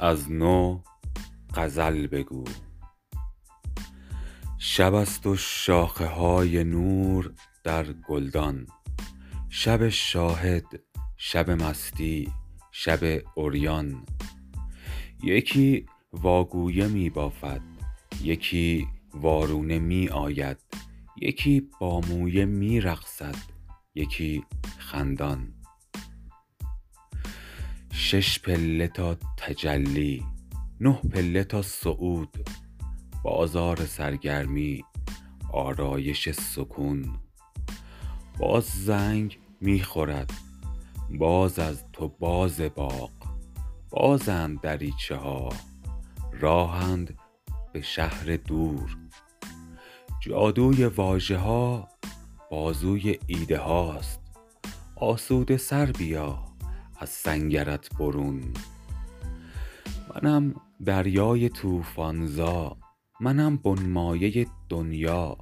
از نو غزل بگو. شب است و شاخه های نور در گلدان. شب شاهد شب مستی شب عریان. یکی واگویه می بافد یکی وارونه می آید. یکی با مویه می رقصد یکی خندان. شش پله تا تجلی نه پله تا صعود. بازار سرگرمی آرایش سکون. باز زنگ می خورد باز از تو باز باغ. بازند دریچه ها راهند به شهر دور. جادوی واژه ها بازوی ایده هاست. آسوده سر بیا. از سنگرت برون. منم دریای طوفان زا منم بنمایه دنیا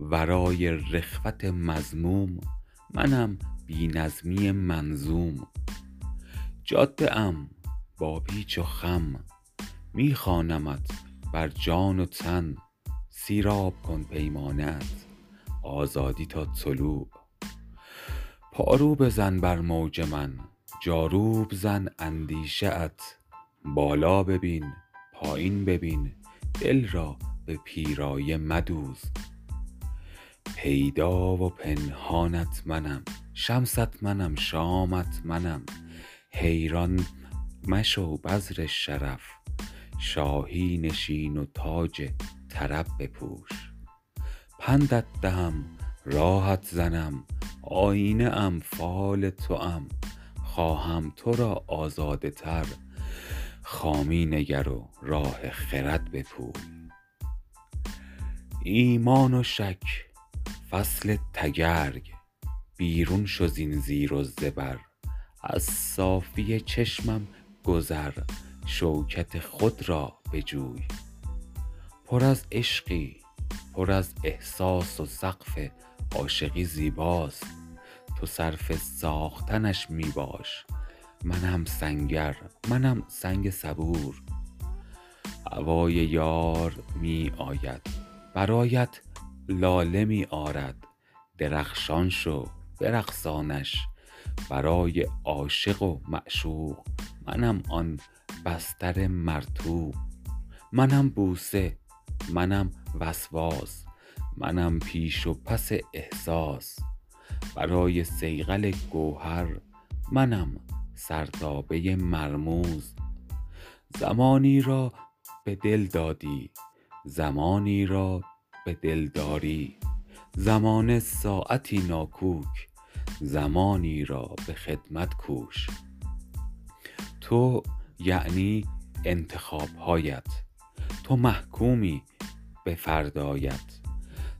ورای رخوت مذموم منم بی نظمی منظوم. جاده ام با پیچ و خم می خوانمت بر جان و تن. سیراب کن پیمانه ات آزادی تا طلوع. پارو بزن بر موج من جاروب زن اندیشه ات. بالا ببین پایین ببین. دل را به پیرایه مدوز. پیدا و پنهانت منم شمست منم شامت منم. حیران مشو بذر شرف. شاهی نشین و تاج طرب بپوش. پندت دهم راهت زنم. آیینه ام فال توام. خواهم تو را آزاده تر خامی نگر و راه خرد بپوی. ایمان و شک فصل تگرگ. بیرون شو زین زیر و زبر. از صافی چشمم گذر شوکت خود را بجوی پر از عشقی پر از احساس و سقف عاشقی زیباست. تو صرف ساختنش می باش منم سنگر منم سنگ صبور. هوای یار می آید برایت لاله می آرد درخشان شو برقصانش برای عاشق و معشوق منم آن بستر مرطوب. منم بوسه منم وسواس. منم پیش و پس احساس. برای صیقل گوهر منم سرتابه مرموز. زمانی را به دل دادی زمانی را به دل داری. زمانه ساعتی ناکوک زمانی را به خدمت کوش. تو یعنی انتخاب هایت تو محکومی به فردایت.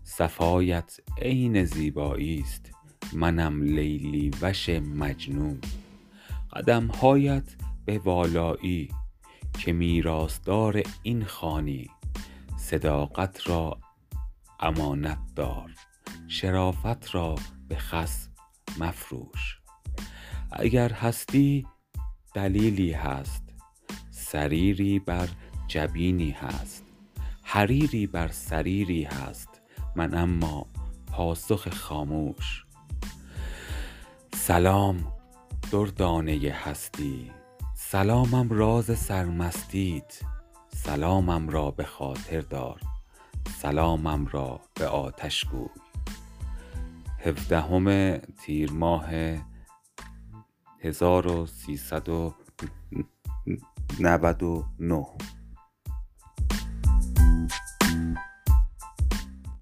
صفایت عین زیبایی است منم لیلی وش مجنون. قدم هایت به والایی که میراثدار این خوانی صداقت را امانت دار شرافت را به خس مفروش. اگر هستی دلیلی هست سریری بر جبینی هست. حریری بر سریری هست من اما پاسخ خاموش. سلام دردانه هستی. سلامم راز سرمستیت. سلامم را به خاطر دار. سلامم را به آتش گوی. هفدهم تیر ماه 1399